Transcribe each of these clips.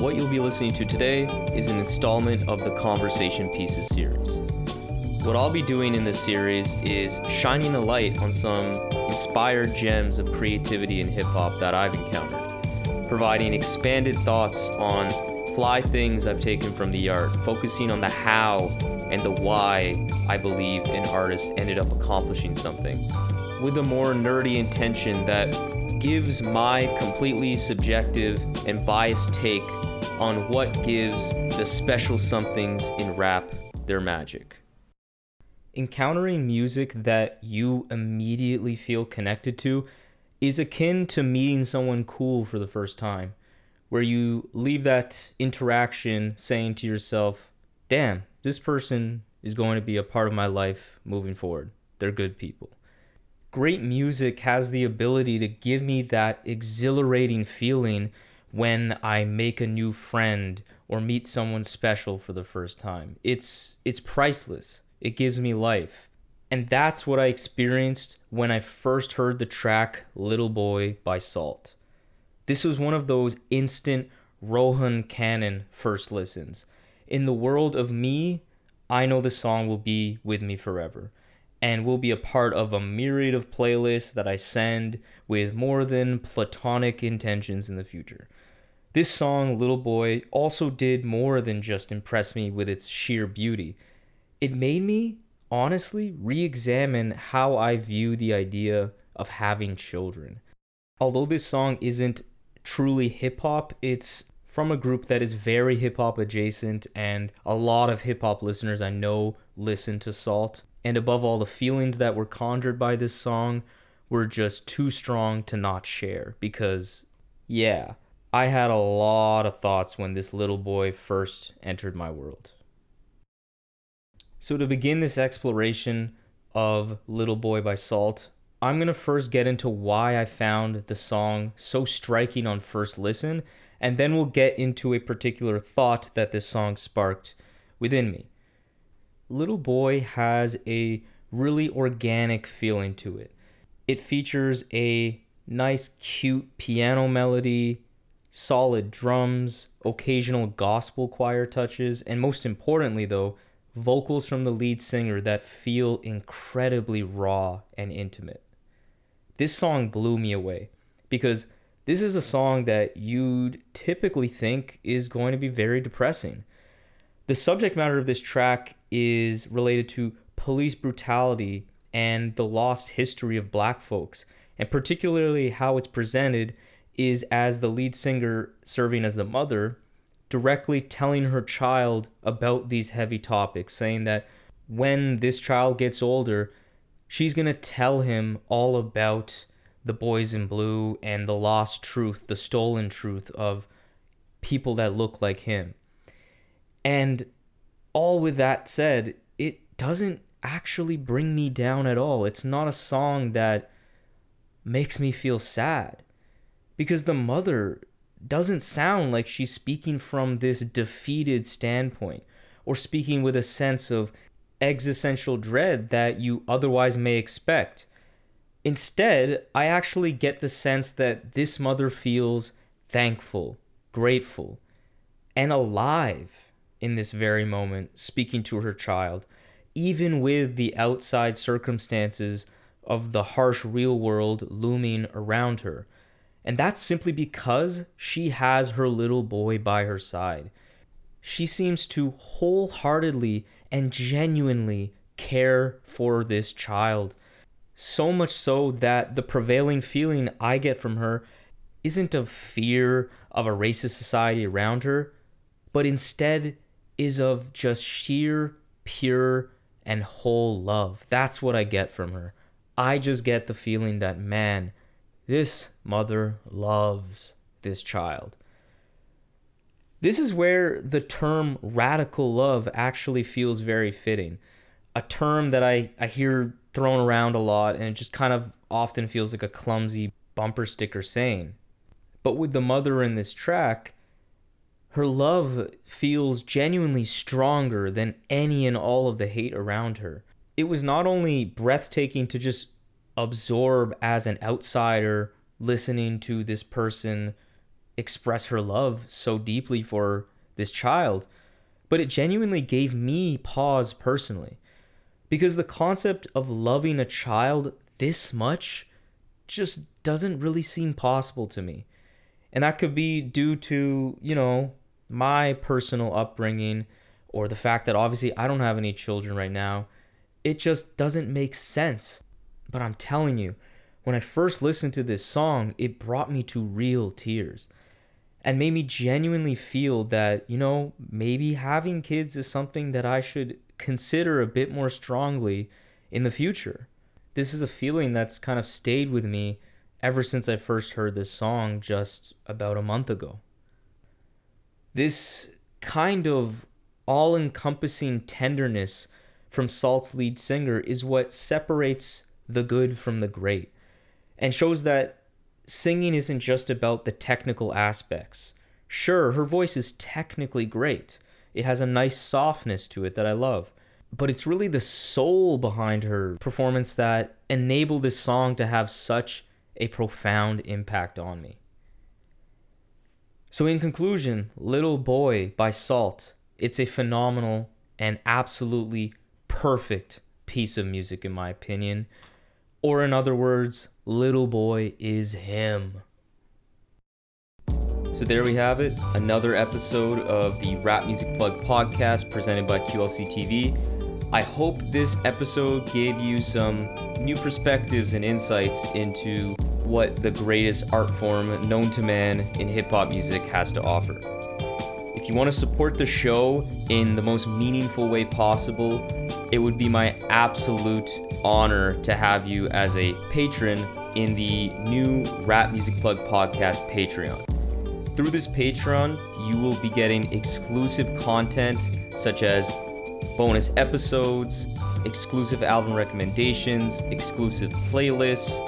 What you'll be listening to today is an installment of the Conversation Pieces series. What I'll be doing in this series is shining a light on some inspired gems of creativity in hip hop that I've encountered, providing expanded thoughts on fly things I've taken from the art, focusing on the how and the why I believe an artist ended up accomplishing something, with a more nerdy intention that gives my completely subjective and biased take on what gives the special somethings in rap their magic. Encountering music that you immediately feel connected to is akin to meeting someone cool for the first time, where you leave that interaction saying to yourself, damn, this person is going to be a part of my life moving forward. They're good people. Great music has the ability to give me that exhilarating feeling when I make a new friend or meet someone special for the first time. It's it's priceless. It gives me life. And that's what I experienced when I first heard the track Little Boy by SAULT. This was one of those instant Rohan Canon first listens. In the world of me, I know the song will be with me forever and will be a part of a myriad of playlists that I send with more than platonic intentions in the future. This song, Little Boy, also did more than just impress me with its sheer beauty. It made me, honestly, re examine how I view the idea of having children. Although this song isn't truly hip hop, it's from a group that is very hip hop adjacent, and a lot of hip hop listeners I know listen to SAULT. And above all, the feelings that were conjured by this song were just too strong to not share because, yeah, I had a lot of thoughts when this little boy first entered my world. So, to begin this exploration of Little Boy by SAULT, I'm going to first get into why I found the song so striking on first listen, and then we'll get into a particular thought that this song sparked within me. Little Boy has a really organic feeling to it. It features a nice, cute piano melody, solid drums, occasional gospel choir touches, and most importantly, though, vocals from the lead singer that feel incredibly raw and intimate. This song blew me away because this is a song that you'd typically think is going to be very depressing. The subject matter of this track is related to police brutality and the lost history of black folks, and particularly how it's presented is as the lead singer serving as the mother directly telling her child about these heavy topics, saying that when this child gets older, she's going to tell him all about the boys in blue and the lost truth, the stolen truth of people that look like him. And all with that said, it doesn't actually bring me down at all. It's not a song that makes me feel sad because the mother doesn't sound like she's speaking from this defeated standpoint or speaking with a sense of existential dread that you otherwise may expect. Instead, I actually get the sense that this mother feels thankful, grateful, and alive in this very moment, speaking to her child, even with the outside circumstances of the harsh real world looming around her. And that's simply because she has her little boy by her side. She seems to wholeheartedly and genuinely care for this child. So much so that the prevailing feeling I get from her isn't of fear of a racist society around her, but instead is of just sheer, pure, and whole love. That's what I get from her. I just get the feeling that, man, this mother loves this child. This is where the term radical love actually feels very fitting. A term that I, I hear thrown around a lot and it just kind of often feels like a clumsy bumper sticker saying. But with the mother in this track, her love feels genuinely stronger than any and all of the hate around her. It was not only breathtaking to just absorb as an outsider listening to this person express her love so deeply for this child, but it genuinely gave me pause personally. Because the concept of loving a child this much just doesn't really seem possible to me. And that could be due to, you know, my personal upbringing or the fact that obviously I don't have any children right now. It just doesn't make sense. But I'm telling you, when I first listened to this song, it brought me to real tears and made me genuinely feel that, you know, maybe having kids is something that I should consider a bit more strongly in the future. This is a feeling that's kind of stayed with me ever since I first heard this song just about a month ago. This kind of all encompassing tenderness from SAULT's lead singer is what separates the good from the great and shows that singing isn't just about the technical aspects. Sure, her voice is technically great, it has a nice softness to it that I love. But it's really the soul behind her performance that enabled this song to have such a profound impact on me. So, in conclusion, Little Boy by SAULT, it's a phenomenal and absolutely perfect piece of music, in my opinion. Or, in other words, Little Boy is him. So, there we have it. Another episode of the Rap Music Plug podcast presented by QLC TV. I hope this episode gave you some new perspectives and insights into what the greatest art form known to man in hip hop music has to offer. If you want to support the show in the most meaningful way possible, it would be my absolute honor to have you as a patron in the new Rap Music Plug podcast Patreon. Through this Patreon, you will be getting exclusive content such as bonus episodes, exclusive album recommendations, exclusive playlists,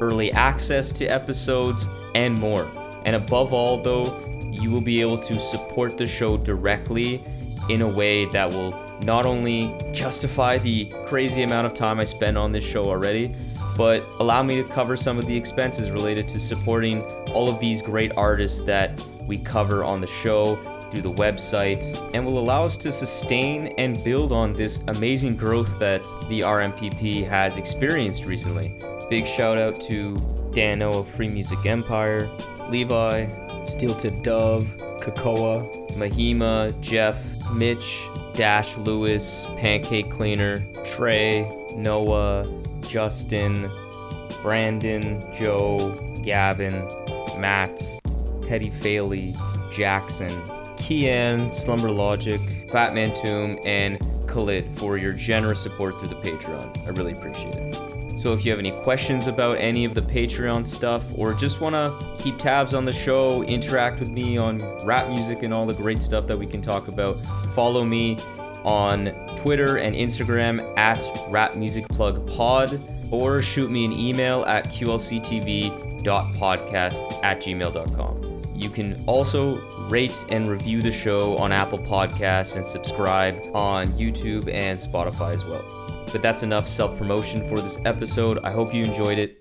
early access to episodes, and more. And above all, though, you will be able to support the show directly in a way that will not only justify the crazy amount of time I spend on this show already, but allow me to cover some of the expenses related to supporting all of these great artists that we cover on the show through the website and will allow us to sustain and build on this amazing growth that the RMPP has experienced recently. Big shout out to Dano of Free Music Empire, Levi, Steel Tip Dove, Kakoa, Mahima, Jeff, Mitch, Dash Lewis, Pancake Cleaner, Trey, Noah, Justin, Brandon, Joe, Gavin, Matt, Teddy Faley, Jackson, Kian, Slumber Logic, Fatman Tomb, and Khalid for your generous support through the Patreon. I really appreciate it. So if you have any questions about any of the Patreon stuff or just want to keep tabs on the show, interact with me on rap music and all the great stuff that we can talk about, follow me on Twitter and Instagram at rapmusicplugpod or shoot me an email at qlctv.podcast at gmail.com. You can also rate and review the show on Apple Podcasts and subscribe on YouTube and Spotify as well. But that's enough self promotion for this episode. I hope you enjoyed it.